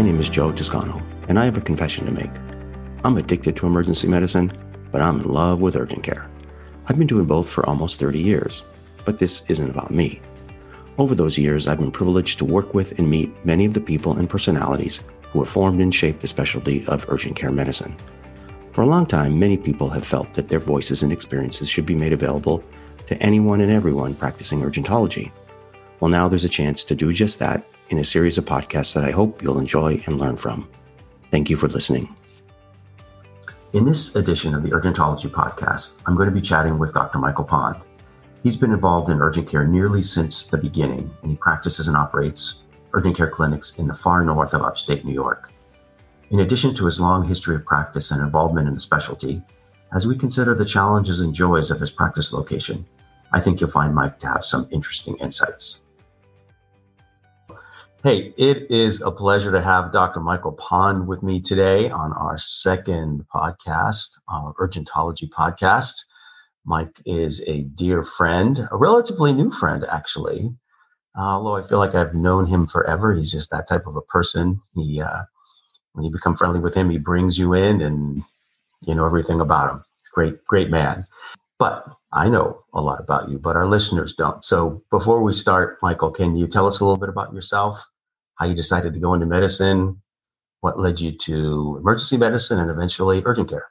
My name is Joe Toscano, and I have a confession to make. I'm addicted to emergency medicine, but I'm in love with urgent care. I've been doing both for almost 30 years, but this isn't about me. Over those years, I've been privileged to work with and meet many of the people and personalities who have formed and shaped the specialty of urgent care medicine. For a long time, many people have felt that their voices and experiences should be made available to anyone and everyone practicing urgentology. Well, now there's a chance to do just that in a series of podcasts that I hope you'll enjoy and learn from. Thank you for listening. In this edition of the Urgentology podcast, I'm going to be chatting with Dr. Michael Pond. He's been involved in urgent care nearly since the beginning, and he practices and operates urgent care clinics in the far north of upstate New York. In addition to his long history of practice and involvement in the specialty, as we consider the challenges and joys of his practice location, I think you'll find Mike to have some interesting insights. Hey, it is a pleasure to have Dr. Michael Pond with me today on our second podcast, our Urgentology podcast. Mike is a dear friend, a relatively new friend, actually. Uh, although I feel like I've known him forever, he's just that type of a person. He, uh, when you become friendly with him, he brings you in, and you know everything about him. Great, great man. But I know a lot about you, but our listeners don't. So before we start, Michael, can you tell us a little bit about yourself, how you decided to go into medicine, what led you to emergency medicine, and eventually urgent care?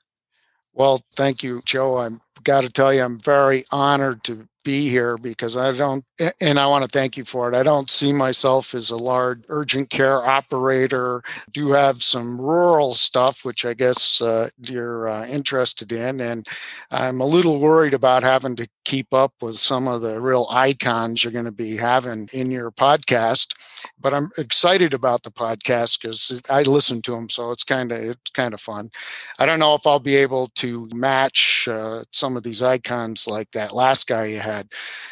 Well, thank you, Joe. I've got to tell you, I'm very honored to be here because I don't, and I want to thank you for it. I don't see myself as a large urgent care operator. Do have some rural stuff, which I guess uh, you're uh, interested in, and I'm a little worried about having to keep up with some of the real icons you're going to be having in your podcast. But I'm excited about the podcast because I listen to them, so it's kind of it's kind of fun. I don't know if I'll be able to match uh, some of these icons like that last guy you had,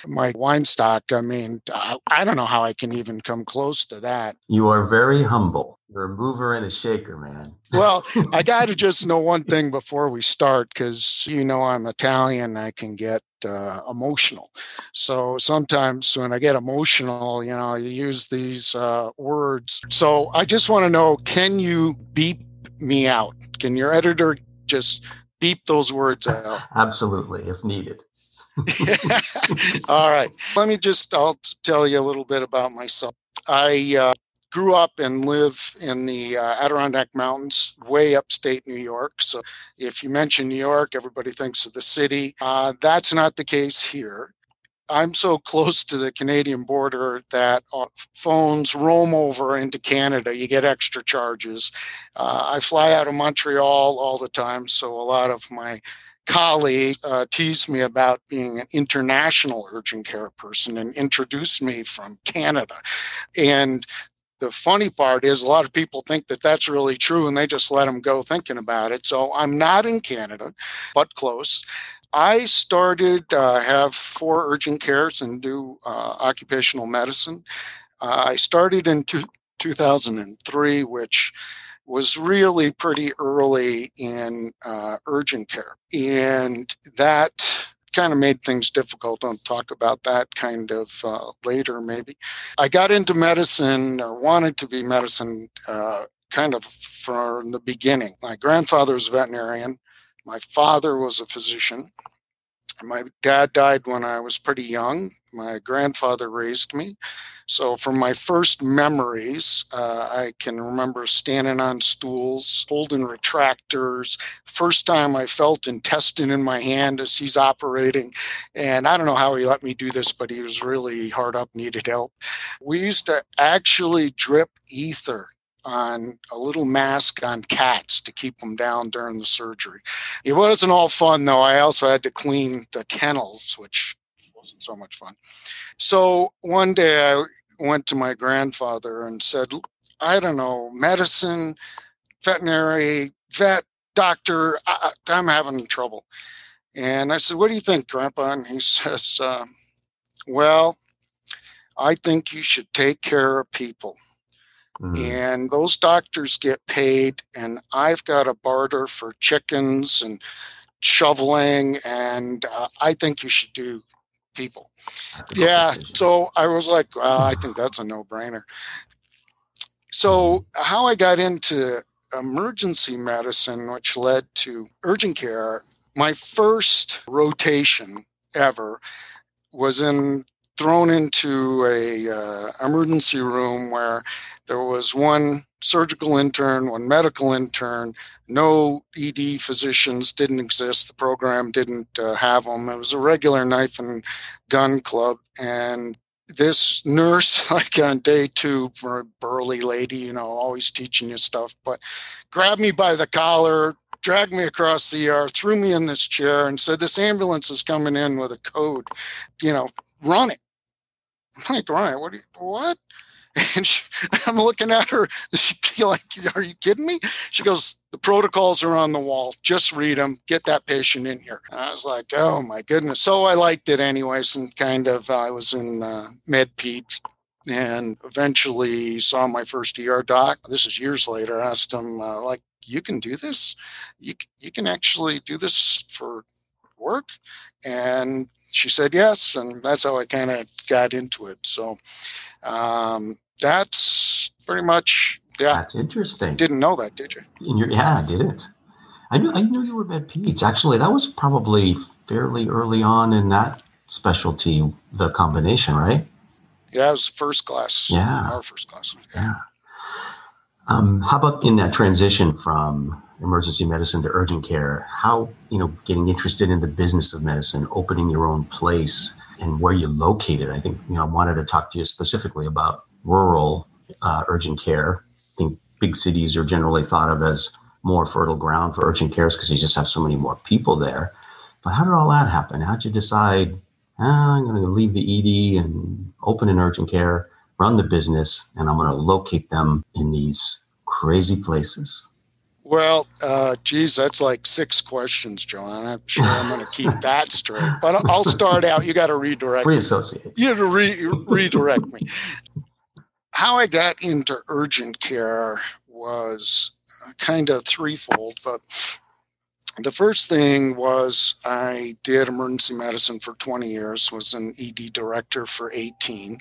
Mike Weinstock. I mean, I don't know how I can even come close to that. You are very humble. You're a mover and a shaker, man. well, I got to just know one thing before we start because you know I'm Italian. I can get uh, emotional. So sometimes when I get emotional, you know, you use these uh, words. So I just want to know can you beep me out? Can your editor just beep those words out? Absolutely, if needed. All right. Let me just, I'll tell you a little bit about myself. I uh, grew up and live in the uh, Adirondack Mountains, way upstate New York. So if you mention New York, everybody thinks of the city. Uh, that's not the case here. I'm so close to the Canadian border that uh, phones roam over into Canada. You get extra charges. Uh, I fly out of Montreal all the time, so a lot of my colleagues uh, tease me about being an international urgent care person and introduce me from Canada. And the funny part is a lot of people think that that's really true and they just let them go thinking about it so i'm not in canada but close i started uh, have four urgent cares and do uh, occupational medicine uh, i started in two, 2003 which was really pretty early in uh, urgent care and that kind of made things difficult. I'll talk about that kind of uh, later, maybe. I got into medicine or wanted to be medicine uh, kind of from the beginning. My grandfather was a veterinarian. My father was a physician. My dad died when I was pretty young. My grandfather raised me. So, from my first memories, uh, I can remember standing on stools, holding retractors. First time I felt intestine in my hand as he's operating. And I don't know how he let me do this, but he was really hard up, needed help. We used to actually drip ether on a little mask on cats to keep them down during the surgery. It wasn't all fun though. I also had to clean the kennels, which wasn't so much fun. So one day I went to my grandfather and said, I don't know, medicine, veterinary, vet, doctor, I, am having trouble. And I said, What do you think, Grandpa? And he says, uh, Well, I think you should take care of people. Mm-hmm. And those doctors get paid, and I've got a barter for chickens and shoveling, and uh, I think you should do people. Yeah. So I was like, well, I think that's a no brainer. So, how I got into emergency medicine, which led to urgent care, my first rotation ever was in thrown into a uh, emergency room where there was one surgical intern, one medical intern, no ED physicians didn't exist. The program didn't uh, have them. It was a regular knife and gun club, and this nurse, like on day two, burly lady, you know, always teaching you stuff, but grabbed me by the collar, dragged me across the ER, threw me in this chair, and said, This ambulance is coming in with a code, you know, running. Like, Ryan, what? You, what? And she, I'm looking at her. She like, are you kidding me? She goes, the protocols are on the wall. Just read them. Get that patient in here. And I was like, oh my goodness. So I liked it anyways, and kind of I was in uh, med peds and eventually saw my first ER doc. This is years later. I Asked him uh, like, you can do this. You you can actually do this for work, and she said yes, and that's how I kind of got into it. So um, that's pretty much yeah. That's interesting. Didn't know that, did you? Your, yeah, I didn't. I knew I knew you were med peds. Actually, that was probably fairly early on in that specialty, the combination, right? Yeah, it was first class. Yeah, our first class. Yeah. yeah. Um, how about in that transition from emergency medicine to urgent care? How you know getting interested in the business of medicine, opening your own place, and where you located? I think you know I wanted to talk to you specifically about rural uh, urgent care. I think big cities are generally thought of as more fertile ground for urgent cares because you just have so many more people there. But how did all that happen? How'd you decide? Ah, I'm going to leave the ED and open an urgent care, run the business, and I'm going to locate them in these crazy places. Well, uh, geez, that's like six questions, John. I'm sure I'm going to keep that straight. But I'll start out. You got to redirect. Free associate. You have to re- redirect me. How I got into urgent care was kind of threefold. But the first thing was I did emergency medicine for 20 years. Was an ED director for 18.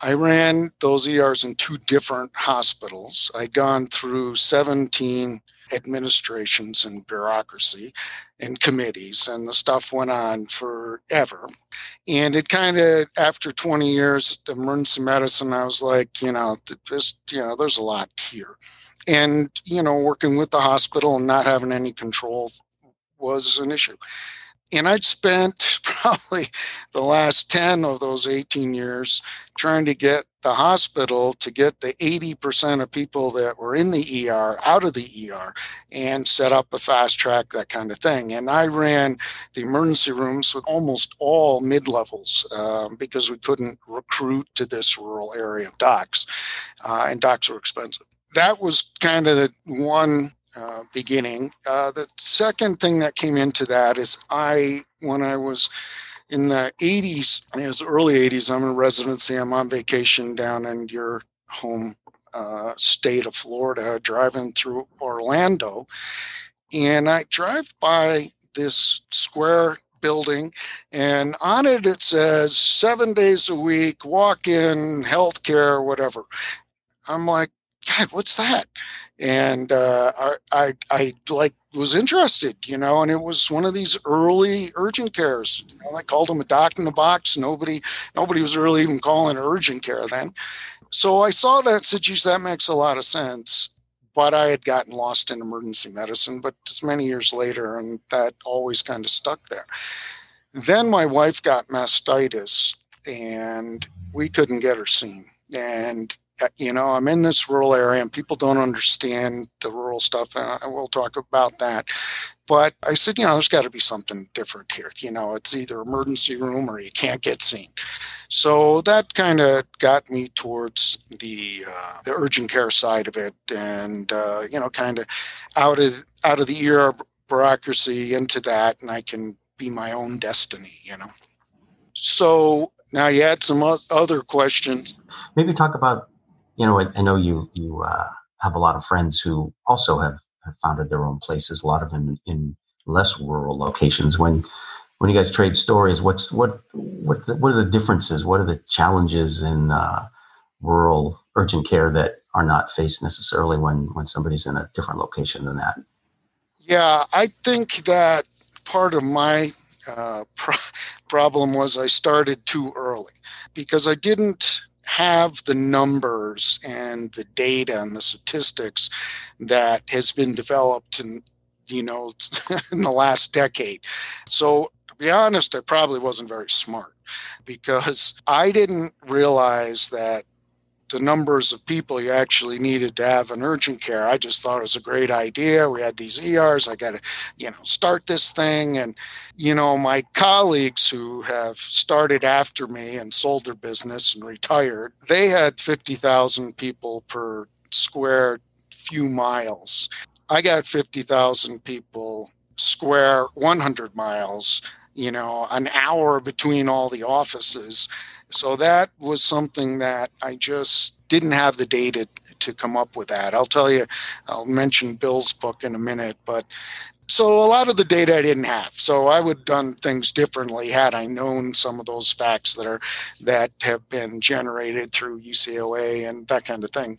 I ran those ERs in two different hospitals. I'd gone through 17 administrations and bureaucracy and committees, and the stuff went on forever. And it kind of, after 20 years of emergency medicine, I was like, you know, this, you know, there's a lot here. And, you know, working with the hospital and not having any control was an issue. And I'd spent probably the last 10 of those 18 years trying to get the hospital to get the 80% of people that were in the ER out of the ER and set up a fast track, that kind of thing. And I ran the emergency rooms with almost all mid levels um, because we couldn't recruit to this rural area of docs, uh, and docs were expensive. That was kind of the one uh, beginning. Uh, the second thing that came into that is I, when I was in the 80s, it was early 80s, I'm in residency, I'm on vacation down in your home uh, state of Florida, driving through Orlando. And I drive by this square building, and on it it says seven days a week, walk in, healthcare, whatever. I'm like, God, what's that? And uh, I, I, I like was interested, you know, and it was one of these early urgent cares. You know, I called them a doc in the box. Nobody, nobody was really even calling urgent care then. So I saw that said, geez, that makes a lot of sense. But I had gotten lost in emergency medicine, but it's many years later, and that always kind of stuck there. Then my wife got mastitis, and we couldn't get her seen. And you know, I'm in this rural area and people don't understand the rural stuff. And we'll talk about that. But I said, you know, there's got to be something different here. You know, it's either emergency room or you can't get seen. So that kind of got me towards the uh, the urgent care side of it, and uh, you know, kind of out of out of the ER bureaucracy into that, and I can be my own destiny. You know. So now you had some other questions. Maybe talk about you know, I, I know you you uh, have a lot of friends who also have, have founded their own places. A lot of them in, less rural locations. When when you guys trade stories, what's what what the, what are the differences? What are the challenges in uh, rural urgent care that are not faced necessarily when when somebody's in a different location than that. Yeah, I think that part of my uh, pro- problem was I started too early because I didn't have the numbers and the data and the statistics that has been developed in you know in the last decade. So to be honest i probably wasn't very smart because i didn't realize that the numbers of people you actually needed to have in urgent care. I just thought it was a great idea. We had these ERs. I got to, you know, start this thing. And, you know, my colleagues who have started after me and sold their business and retired, they had 50,000 people per square few miles. I got 50,000 people square 100 miles you know, an hour between all the offices. So that was something that I just didn't have the data to come up with that. I'll tell you, I'll mention Bill's book in a minute, but so a lot of the data I didn't have. So I would have done things differently had I known some of those facts that are that have been generated through UCLA and that kind of thing.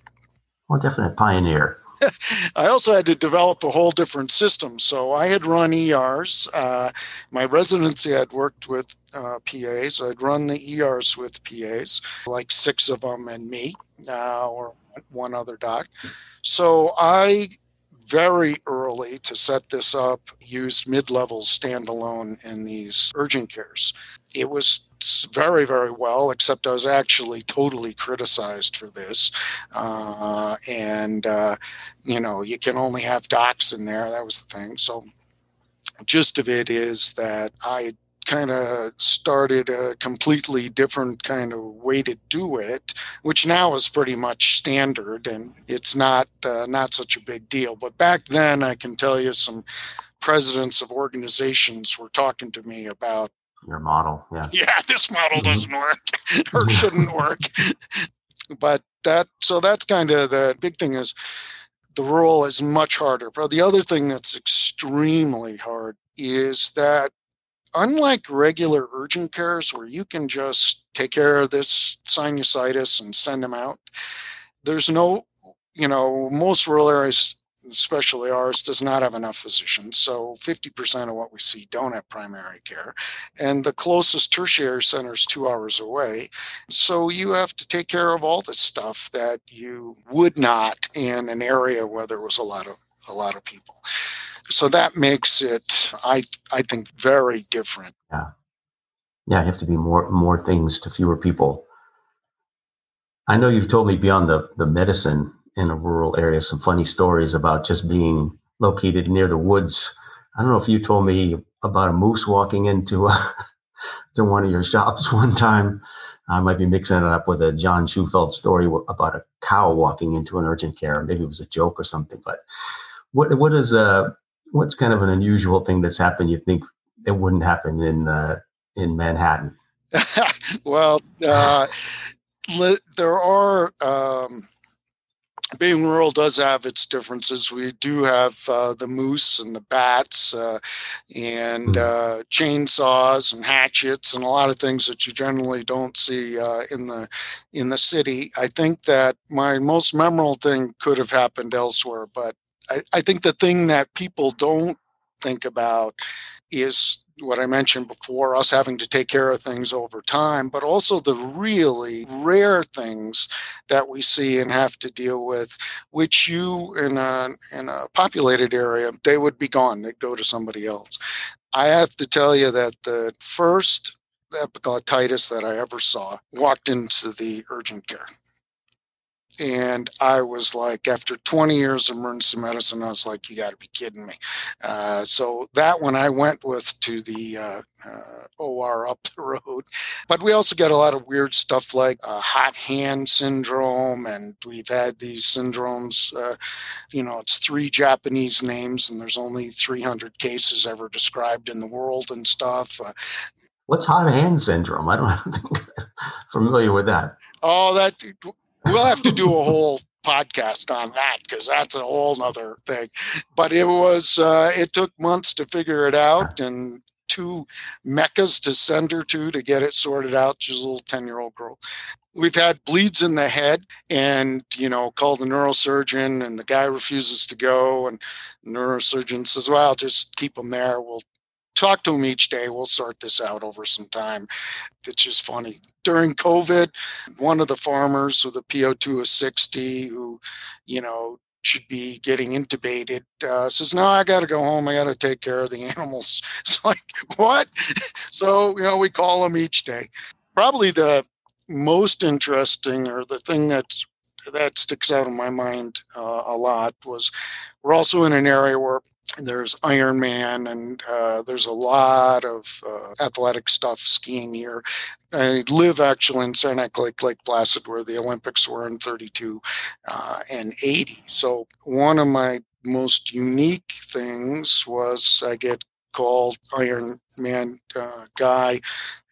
Well, definite pioneer. I also had to develop a whole different system. So I had run ERs. Uh, my residency, I'd worked with uh, PAs. I'd run the ERs with PAs, like six of them and me, uh, or one other doc. So I very early to set this up used mid-level standalone in these urgent cares. It was very, very well, except I was actually totally criticized for this. Uh, and, uh, you know, you can only have docs in there. That was the thing. So, gist of it is that I kind of started a completely different kind of way to do it, which now is pretty much standard and it's not uh, not such a big deal. But back then, I can tell you some presidents of organizations were talking to me about your model. Yeah. Yeah, this model mm-hmm. doesn't work or shouldn't work. but that so that's kind of the big thing is the role is much harder. But the other thing that's extremely hard is that unlike regular urgent cares where you can just take care of this sinusitis and send them out, there's no, you know, most rural areas especially ours, does not have enough physicians. So 50% of what we see don't have primary care. And the closest tertiary center is two hours away. So you have to take care of all the stuff that you would not in an area where there was a lot of a lot of people. So that makes it, I I think, very different. Yeah. Yeah, you have to be more more things to fewer people. I know you've told me beyond the, the medicine in a rural area some funny stories about just being located near the woods. I don't know if you told me about a moose walking into a, to one of your shops one time. I might be mixing it up with a John Shufeldt story about a cow walking into an urgent care. Maybe it was a joke or something. But what what is uh what's kind of an unusual thing that's happened? You think it wouldn't happen in uh, in Manhattan? well, uh, there are um, being rural does have its differences. We do have uh, the moose and the bats uh, and hmm. uh, chainsaws and hatchets and a lot of things that you generally don't see uh, in the in the city. I think that my most memorable thing could have happened elsewhere, but I, I think the thing that people don't think about is what I mentioned before, us having to take care of things over time, but also the really rare things that we see and have to deal with, which you in a in a populated area, they would be gone. They'd go to somebody else. I have to tell you that the first epiglottitis that I ever saw walked into the urgent care and I was like, after 20 years of emergency medicine, I was like, you got to be kidding me. Uh, so that one I went with to the uh, uh, OR up the road. But we also get a lot of weird stuff like uh, hot hand syndrome, and we've had these syndromes. Uh, you know, it's three Japanese names, and there's only 300 cases ever described in the world and stuff. Uh, What's hot hand syndrome? I don't think familiar with that. Oh, that we'll have to do a whole podcast on that because that's a whole nother thing. But it was uh, it took months to figure it out, and two meccas to send her to to get it sorted out. She's a little 10 year old girl. We've had bleeds in the head and, you know, call the neurosurgeon and the guy refuses to go. And neurosurgeon says, well, just keep them there. We'll talk to him each day. We'll sort this out over some time. It's just funny. During COVID, one of the farmers with a PO2 of 60 who, you know, should be getting intubated uh, says, No, I got to go home. I got to take care of the animals. It's like, What? So, you know, we call them each day. Probably the most interesting or the thing that's that sticks out in my mind uh, a lot was we're also in an area where there's Ironman and uh, there's a lot of uh, athletic stuff skiing here. I live actually in Saranac Lake, Lake Placid, where the Olympics were in 32 uh, and 80. So one of my most unique things was I get called Ironman uh, guy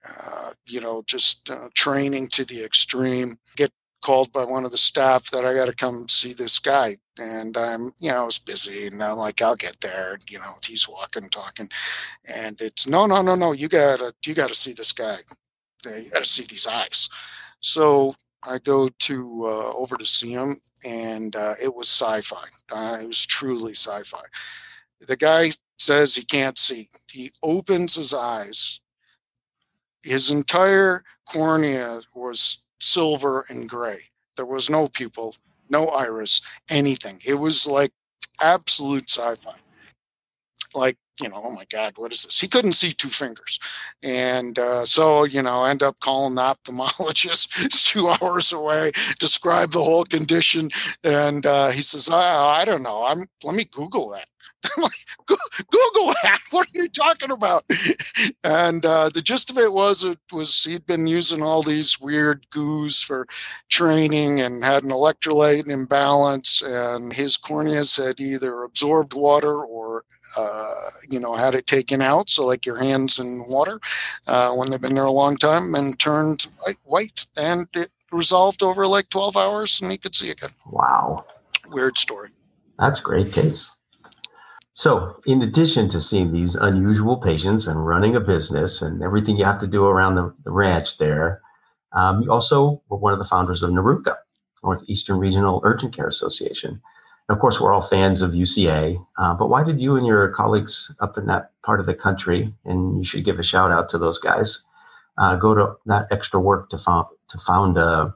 uh, you know, just uh, training to the extreme. Get called by one of the staff that I got to come see this guy. And I'm, you know, I was busy and I'm like, I'll get there. You know, he's walking, talking. And it's no, no, no, no. You gotta, you gotta see this guy. You gotta see these eyes. So I go to uh, over to see him, and uh, it was sci-fi. Uh, it was truly sci-fi. The guy says he can't see. He opens his eyes his entire cornea was silver and gray. There was no pupil, no iris, anything. It was like absolute sci-fi. Like, you know, oh my God, what is this? He couldn't see two fingers. And uh, so, you know, end up calling the ophthalmologist. it's two hours away, describe the whole condition. And uh, he says, I, I don't know. I'm let me Google that. I'm like, Google that. What are you talking about? And uh, the gist of it was it was he'd been using all these weird goos for training and had an electrolyte imbalance, and his corneas had either absorbed water or uh, you know, had it taken out, so like your hands in water uh, when they've been there a long time, and turned white, white, and it resolved over like 12 hours, and he could see again. Wow. Weird story. That's great case. So, in addition to seeing these unusual patients and running a business and everything you have to do around the, the ranch there, um, you also were one of the founders of NARUCA, Northeastern Regional Urgent Care Association. And of course, we're all fans of UCA, uh, but why did you and your colleagues up in that part of the country, and you should give a shout out to those guys, uh, go to that extra work to found, to found a, uh,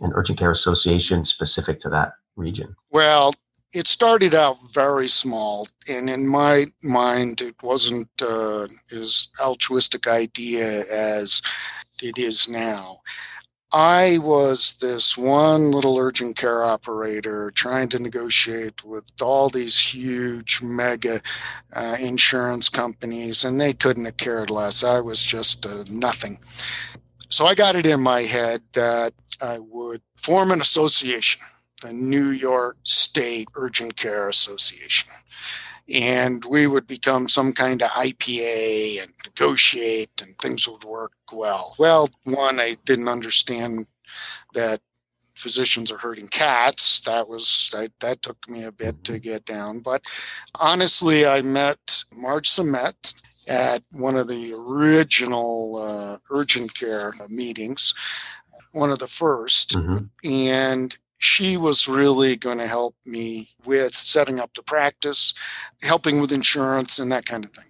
an urgent care association specific to that region? Well, it started out very small, and in my mind, it wasn't uh, as altruistic idea as it is now. I was this one little urgent care operator trying to negotiate with all these huge mega uh, insurance companies, and they couldn't have cared less. I was just uh, nothing. So I got it in my head that I would form an association the New York State Urgent Care Association. And we would become some kind of IPA and negotiate, and things would work well. Well, one, I didn't understand that physicians are hurting cats. That was I, that took me a bit to get down. But honestly, I met Marge Samet at one of the original uh, urgent care meetings, one of the 1st mm-hmm. and she was really going to help me with setting up the practice, helping with insurance, and that kind of thing.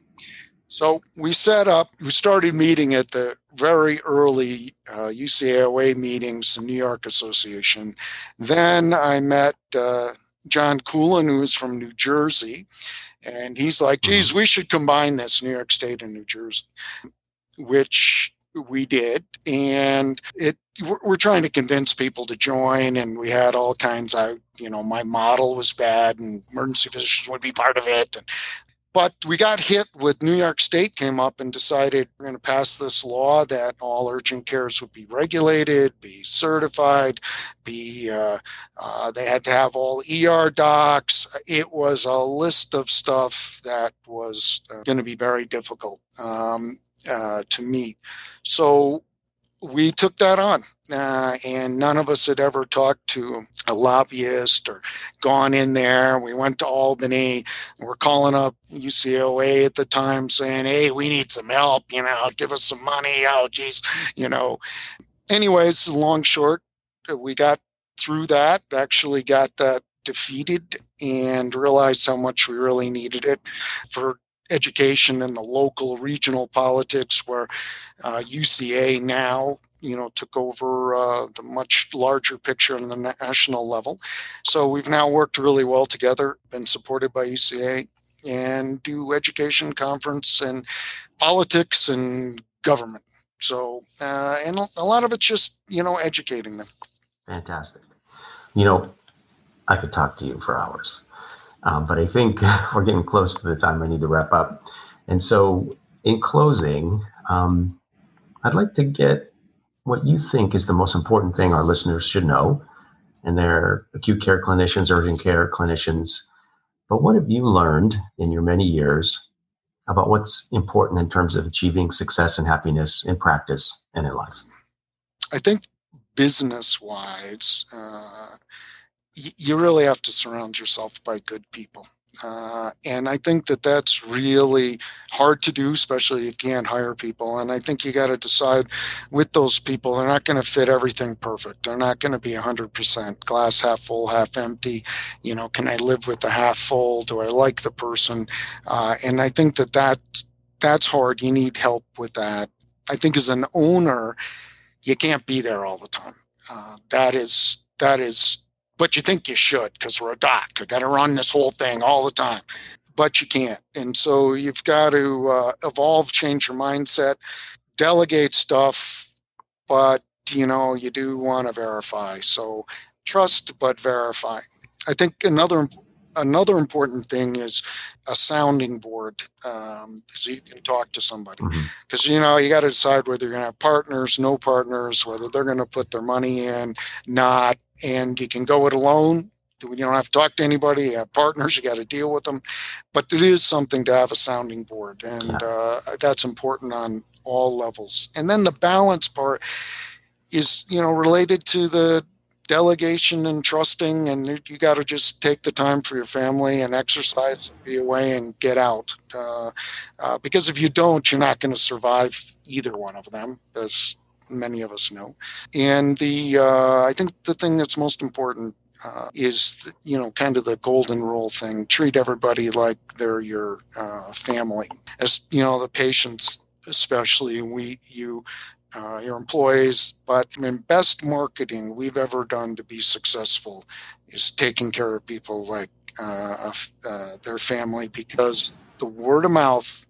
So we set up, we started meeting at the very early uh, UCAOA meetings, the New York Association. Then I met uh, John Coolin, who is from New Jersey. And he's like, geez, mm-hmm. we should combine this, New York State and New Jersey, which we did. And it we're trying to convince people to join and we had all kinds of you know my model was bad and emergency physicians would be part of it and, but we got hit with new york state came up and decided we're going to pass this law that all urgent cares would be regulated be certified be uh, uh, they had to have all er docs it was a list of stuff that was uh, going to be very difficult um, uh, to meet so we took that on. Uh, and none of us had ever talked to a lobbyist or gone in there. We went to Albany. We're calling up UCOA at the time saying, hey, we need some help, you know, give us some money. Oh, geez, you know. Anyways, long short, we got through that, actually got that defeated and realized how much we really needed it for education and the local regional politics where uh, UCA now you know took over uh, the much larger picture on the national level. So we've now worked really well together been supported by UCA and do education conference and politics and government. So uh, and a lot of it's just you know educating them. Fantastic. You know I could talk to you for hours um, but I think we're getting close to the time I need to wrap up. And so, in closing, um, I'd like to get what you think is the most important thing our listeners should know. And they're acute care clinicians, urgent care clinicians. But what have you learned in your many years about what's important in terms of achieving success and happiness in practice and in life? I think business wise, uh, you really have to surround yourself by good people. Uh, and I think that that's really hard to do, especially if you can't hire people. And I think you got to decide with those people, they're not going to fit everything perfect. They're not going to be 100% glass half full, half empty. You know, can I live with the half full? Do I like the person? Uh, and I think that, that that's hard. You need help with that. I think as an owner, you can't be there all the time. Uh, that is that is but you think you should because we're a doc. I got to run this whole thing all the time, but you can't. And so you've got to uh, evolve, change your mindset, delegate stuff, but you know you do want to verify. So trust but verify. I think another another important thing is a sounding board um, so you can talk to somebody because mm-hmm. you know you got to decide whether you're going to have partners no partners whether they're going to put their money in not and you can go it alone. You don't have to talk to anybody. You have partners. You got to deal with them, but it is something to have a sounding board, and uh, that's important on all levels. And then the balance part is, you know, related to the delegation and trusting and you got to just take the time for your family and exercise and be away and get out uh, uh, because if you don't you're not going to survive either one of them as many of us know. And the uh, I think the thing that's most important uh, is you know kind of the golden rule thing. Treat everybody like they're your uh, family. As you know, the patients, especially we you. Uh, your employees, but I mean, best marketing we've ever done to be successful is taking care of people like uh, uh, their family because the word of mouth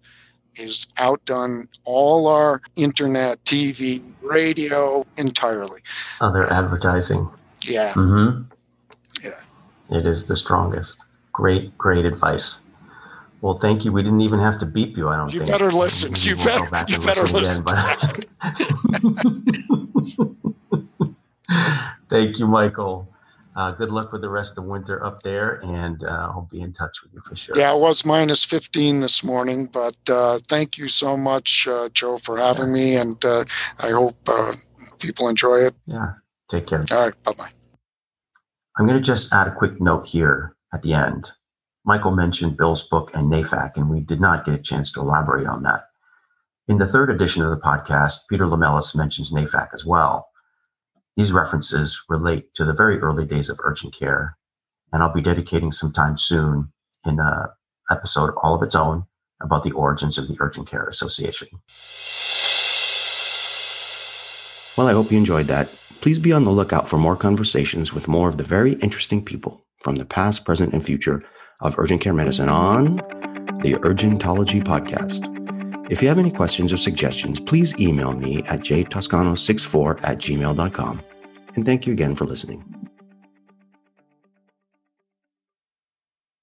is outdone all our internet, TV, radio entirely. Other advertising. Yeah. Mm-hmm. Yeah. It is the strongest. Great, great advice. Well, thank you. We didn't even have to beep you. I don't you think. Better listen. You better. You better listen. Again, but... thank you, Michael. Uh, good luck with the rest of the winter up there, and uh, I'll be in touch with you for sure. Yeah, it was minus 15 this morning, but uh, thank you so much, uh, Joe, for having yeah. me, and uh, I hope uh, people enjoy it. Yeah, take care. All right, bye bye. I'm going to just add a quick note here at the end. Michael mentioned Bill's book and NAFAC, and we did not get a chance to elaborate on that. In the third edition of the podcast, Peter Lamelas mentions NAFAC as well. These references relate to the very early days of urgent care, and I'll be dedicating some time soon in an episode all of its own about the origins of the Urgent Care Association. Well, I hope you enjoyed that. Please be on the lookout for more conversations with more of the very interesting people from the past, present, and future of urgent care medicine on the Urgentology podcast. If you have any questions or suggestions, please email me at jtoscano64 at gmail.com. And thank you again for listening.